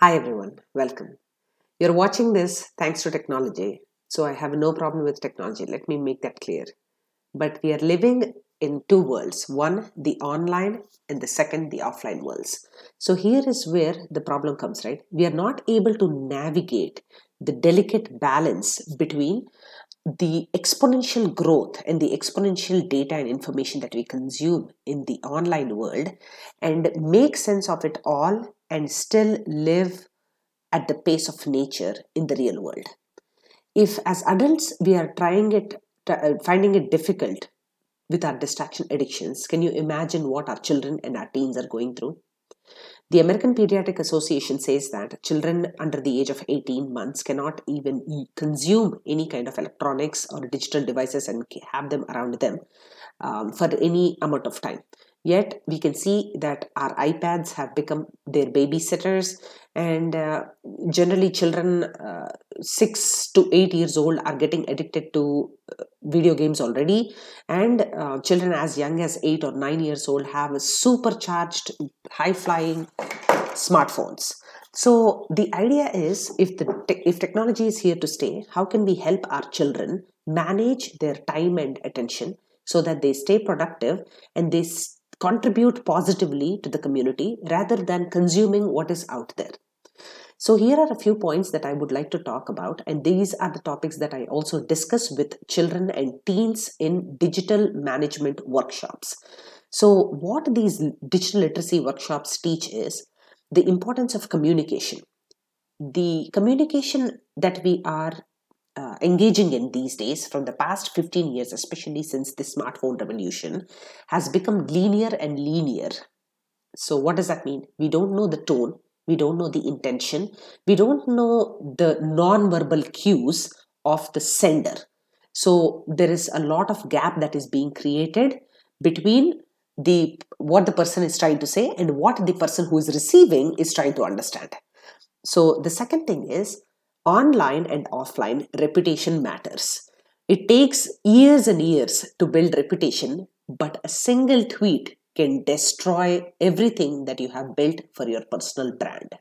Hi everyone, welcome. You're watching this thanks to technology, so I have no problem with technology. Let me make that clear. But we are living in two worlds one, the online, and the second, the offline worlds. So here is where the problem comes, right? We are not able to navigate the delicate balance between the exponential growth and the exponential data and information that we consume in the online world and make sense of it all and still live at the pace of nature in the real world. If as adults we are trying it uh, finding it difficult with our distraction addictions can you imagine what our children and our teens are going through the American Pediatric Association says that children under the age of 18 months cannot even consume any kind of electronics or digital devices and have them around them um, for any amount of time. Yet we can see that our iPads have become their babysitters, and uh, generally, children uh, six to eight years old are getting addicted to uh, video games already, and uh, children as young as eight or nine years old have supercharged, high flying smartphones. So the idea is, if the te- if technology is here to stay, how can we help our children manage their time and attention so that they stay productive and they contribute positively to the community rather than consuming what is out there. So, here are a few points that I would like to talk about, and these are the topics that I also discuss with children and teens in digital management workshops. So, what these digital literacy workshops teach is the importance of communication. The communication that we are uh, engaging in these days from the past 15 years, especially since the smartphone revolution, has become linear and linear. So, what does that mean? We don't know the tone, we don't know the intention, we don't know the non-verbal cues of the sender. So, there is a lot of gap that is being created between the what the person is trying to say and what the person who is receiving is trying to understand. So, the second thing is online and offline, reputation matters. It takes years and years to build reputation, but a single tweet can destroy everything that you have built for your personal brand.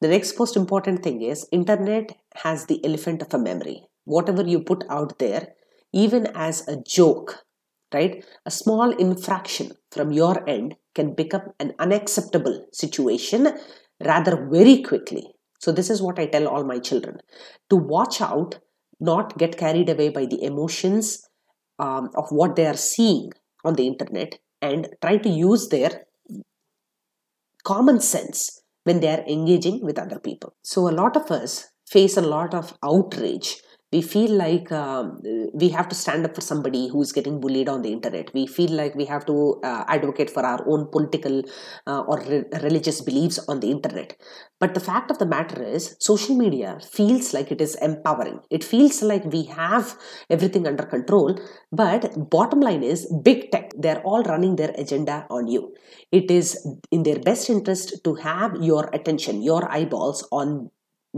The next most important thing is internet has the elephant of a memory. Whatever you put out there, even as a joke, right? A small infraction from your end can become an unacceptable situation rather very quickly so, this is what I tell all my children to watch out, not get carried away by the emotions um, of what they are seeing on the internet, and try to use their common sense when they are engaging with other people. So, a lot of us face a lot of outrage we feel like um, we have to stand up for somebody who's getting bullied on the internet. We feel like we have to uh, advocate for our own political uh, or re- religious beliefs on the internet. But the fact of the matter is social media feels like it is empowering. It feels like we have everything under control but bottom line is big tech they're all running their agenda on you. It is in their best interest to have your attention your eyeballs on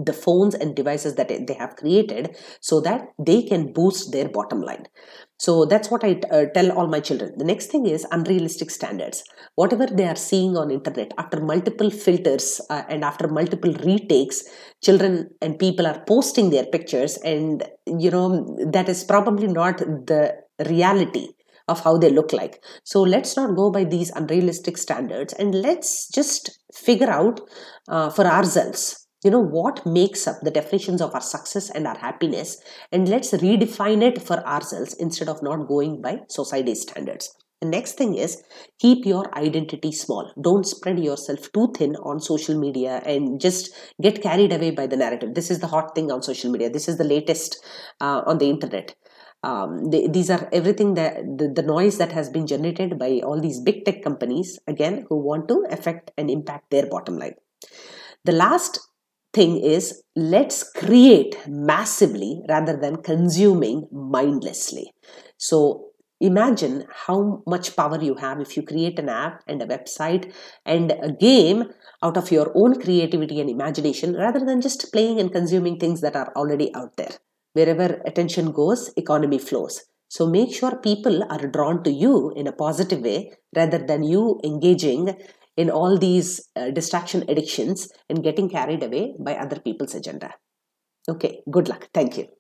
the phones and devices that they have created so that they can boost their bottom line. So that's what i uh, tell all my children. The next thing is unrealistic standards. Whatever they are seeing on internet after multiple filters uh, and after multiple retakes children and people are posting their pictures and you know that is probably not the reality of how they look like. So let's not go by these unrealistic standards and let's just figure out uh, for ourselves you know what makes up the definitions of our success and our happiness and let's redefine it for ourselves instead of not going by society standards. The next thing is keep your identity small. Don't spread yourself too thin on social media and just get carried away by the narrative. This is the hot thing on social media. This is the latest uh, on the internet. Um, they, these are everything that the, the noise that has been generated by all these big tech companies again who want to affect and impact their bottom line. The last thing is let's create massively rather than consuming mindlessly. So imagine how much power you have if you create an app and a website and a game out of your own creativity and imagination rather than just playing and consuming things that are already out there. Wherever attention goes, economy flows. So make sure people are drawn to you in a positive way rather than you engaging in all these uh, distraction addictions and getting carried away by other people's agenda. Okay, good luck. Thank you.